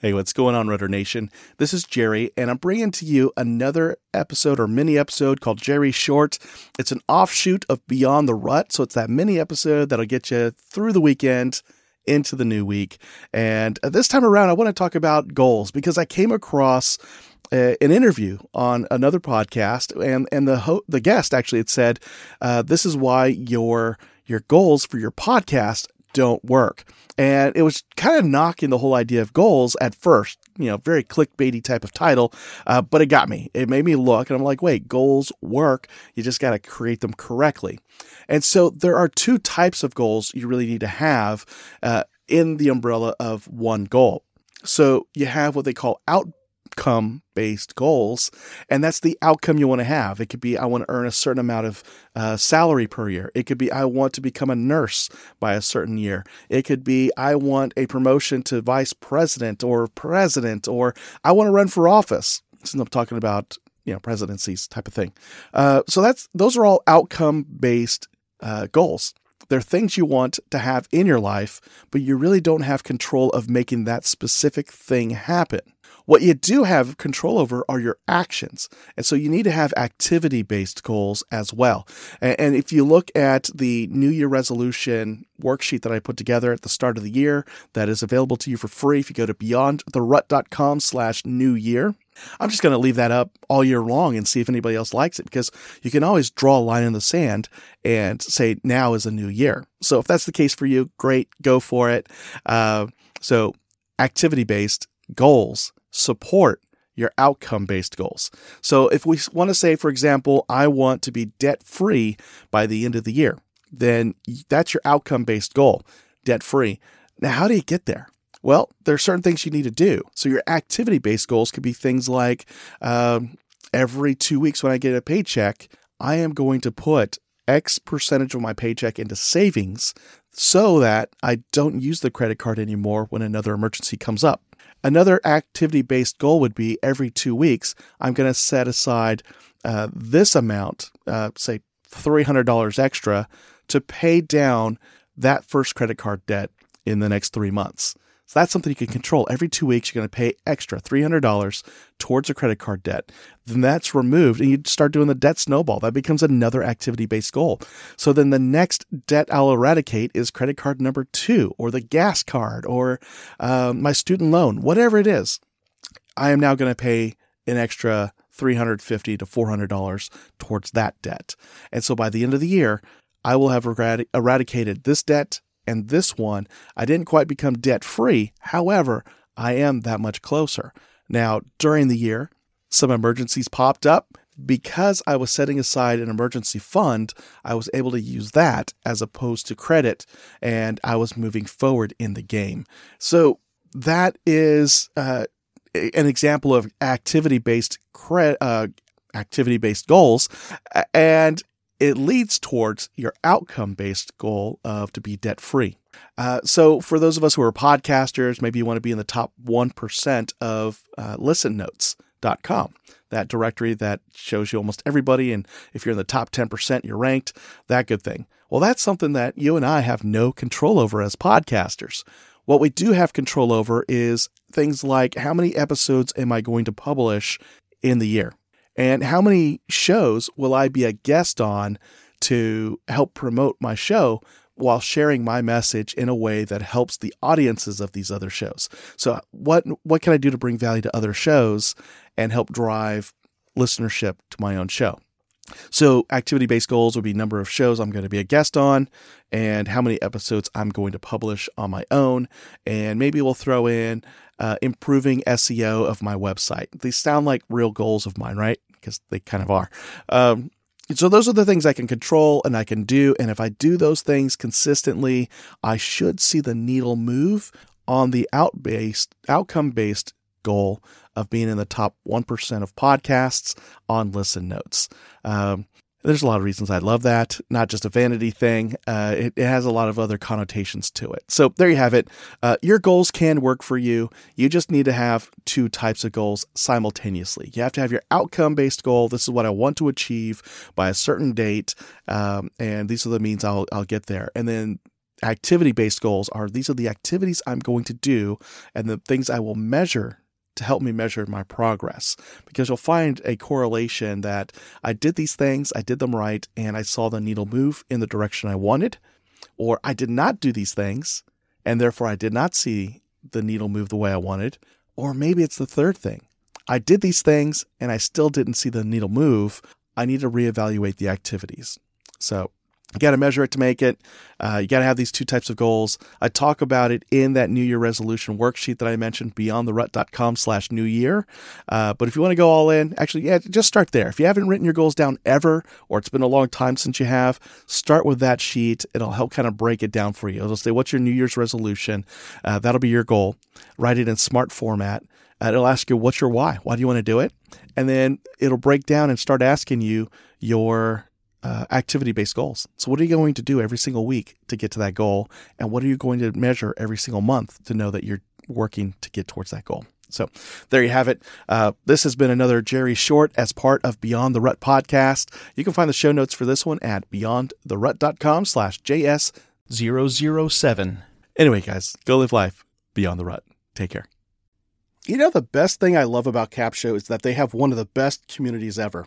Hey, what's going on, Rudder Nation? This is Jerry, and I'm bringing to you another episode or mini episode called Jerry Short. It's an offshoot of Beyond the Rut, so it's that mini episode that'll get you through the weekend into the new week. And this time around, I want to talk about goals because I came across uh, an interview on another podcast, and and the ho- the guest actually had said, uh, "This is why your your goals for your podcast don't work." And it was kind of knocking the whole idea of goals at first, you know, very clickbaity type of title, uh, but it got me. It made me look, and I'm like, wait, goals work. You just got to create them correctly. And so there are two types of goals you really need to have uh, in the umbrella of one goal. So you have what they call out outcome based goals. And that's the outcome you want to have. It could be, I want to earn a certain amount of uh, salary per year. It could be, I want to become a nurse by a certain year. It could be, I want a promotion to vice president or president, or I want to run for office. Since I'm talking about, you know, presidencies type of thing. Uh, so that's, those are all outcome based uh, goals. They're things you want to have in your life, but you really don't have control of making that specific thing happen. What you do have control over are your actions. And so you need to have activity based goals as well. And if you look at the New Year resolution worksheet that I put together at the start of the year, that is available to you for free if you go to beyondtherut.com slash new year. I'm just going to leave that up all year long and see if anybody else likes it because you can always draw a line in the sand and say now is a new year. So if that's the case for you, great, go for it. Uh, so activity based goals support your outcome based goals. So if we want to say, for example, I want to be debt free by the end of the year, then that's your outcome based goal, debt free. Now, how do you get there? Well, there are certain things you need to do. So your activity based goals could be things like um, every two weeks when I get a paycheck, I am going to put X percentage of my paycheck into savings so that I don't use the credit card anymore when another emergency comes up. Another activity based goal would be every two weeks, I'm going to set aside uh, this amount, uh, say $300 extra, to pay down that first credit card debt in the next three months. So that's something you can control. Every two weeks, you're going to pay extra $300 towards a credit card debt. Then that's removed and you start doing the debt snowball. That becomes another activity based goal. So then the next debt I'll eradicate is credit card number two or the gas card or um, my student loan, whatever it is. I am now going to pay an extra $350 to $400 towards that debt. And so by the end of the year, I will have eradicated this debt and this one, I didn't quite become debt free. However, I am that much closer. Now, during the year, some emergencies popped up. Because I was setting aside an emergency fund, I was able to use that as opposed to credit, and I was moving forward in the game. So that is uh, an example of activity based uh, activity based goals, and it leads towards your outcome based goal of to be debt free. Uh, so, for those of us who are podcasters, maybe you want to be in the top 1% of uh, listennotes.com, that directory that shows you almost everybody. And if you're in the top 10%, you're ranked, that good thing. Well, that's something that you and I have no control over as podcasters. What we do have control over is things like how many episodes am I going to publish in the year? And how many shows will I be a guest on to help promote my show while sharing my message in a way that helps the audiences of these other shows? So what what can I do to bring value to other shows and help drive listenership to my own show? So, activity based goals would be number of shows I'm going to be a guest on and how many episodes I'm going to publish on my own. And maybe we'll throw in uh, improving SEO of my website. These sound like real goals of mine, right? Because they kind of are. Um, so those are the things I can control and I can do. And if I do those things consistently, I should see the needle move on the out based, outcome based goal of being in the top 1% of podcasts on listen notes. Um, There's a lot of reasons I love that, not just a vanity thing. Uh, it, it, has a lot of other connotations to it. So there you have it. Uh, your goals can work for you. You just need to have two types of goals simultaneously. You have to have your outcome based goal. This is what I want to achieve by a certain date. Um, and these are the means I'll, I'll get there. And then activity based goals are these are the activities I'm going to do and the things I will measure to help me measure my progress because you'll find a correlation that I did these things, I did them right, and I saw the needle move in the direction I wanted, or I did not do these things, and therefore I did not see the needle move the way I wanted, or maybe it's the third thing. I did these things and I still didn't see the needle move. I need to reevaluate the activities. So you got to measure it to make it. Uh, you got to have these two types of goals. I talk about it in that New Year resolution worksheet that I mentioned, beyondtherut.com slash new year. Uh, but if you want to go all in, actually, yeah, just start there. If you haven't written your goals down ever, or it's been a long time since you have, start with that sheet. It'll help kind of break it down for you. It'll say, what's your New Year's resolution? Uh, that'll be your goal. Write it in smart format. Uh, it'll ask you, what's your why? Why do you want to do it? And then it'll break down and start asking you your uh, activity based goals. So, what are you going to do every single week to get to that goal? And what are you going to measure every single month to know that you're working to get towards that goal? So, there you have it. Uh, this has been another Jerry Short as part of Beyond the Rut podcast. You can find the show notes for this one at beyondtherut.com slash JS007. Anyway, guys, go live life beyond the rut. Take care. You know, the best thing I love about Capsho is that they have one of the best communities ever.